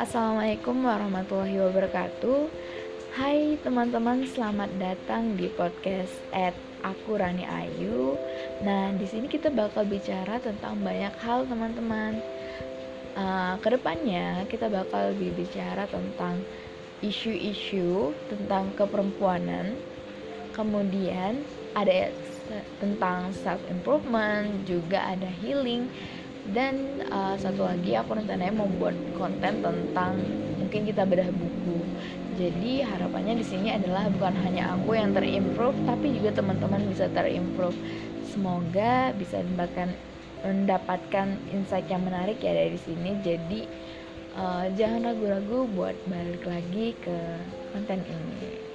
assalamualaikum warahmatullahi wabarakatuh. Hai teman-teman, selamat datang di podcast at aku Rani Ayu. Nah, di sini kita bakal bicara tentang banyak hal teman-teman. Uh, ke depannya kita bakal berbicara tentang isu-isu tentang keperempuanan. Kemudian ada tentang self improvement, juga ada healing dan uh, satu lagi aku rencananya membuat konten tentang mungkin kita bedah buku. Jadi harapannya di sini adalah bukan hanya aku yang terimprove tapi juga teman-teman bisa terimprove. Semoga bisa mendapatkan mendapatkan insight yang menarik ya dari sini. Jadi uh, jangan ragu-ragu buat balik lagi ke konten ini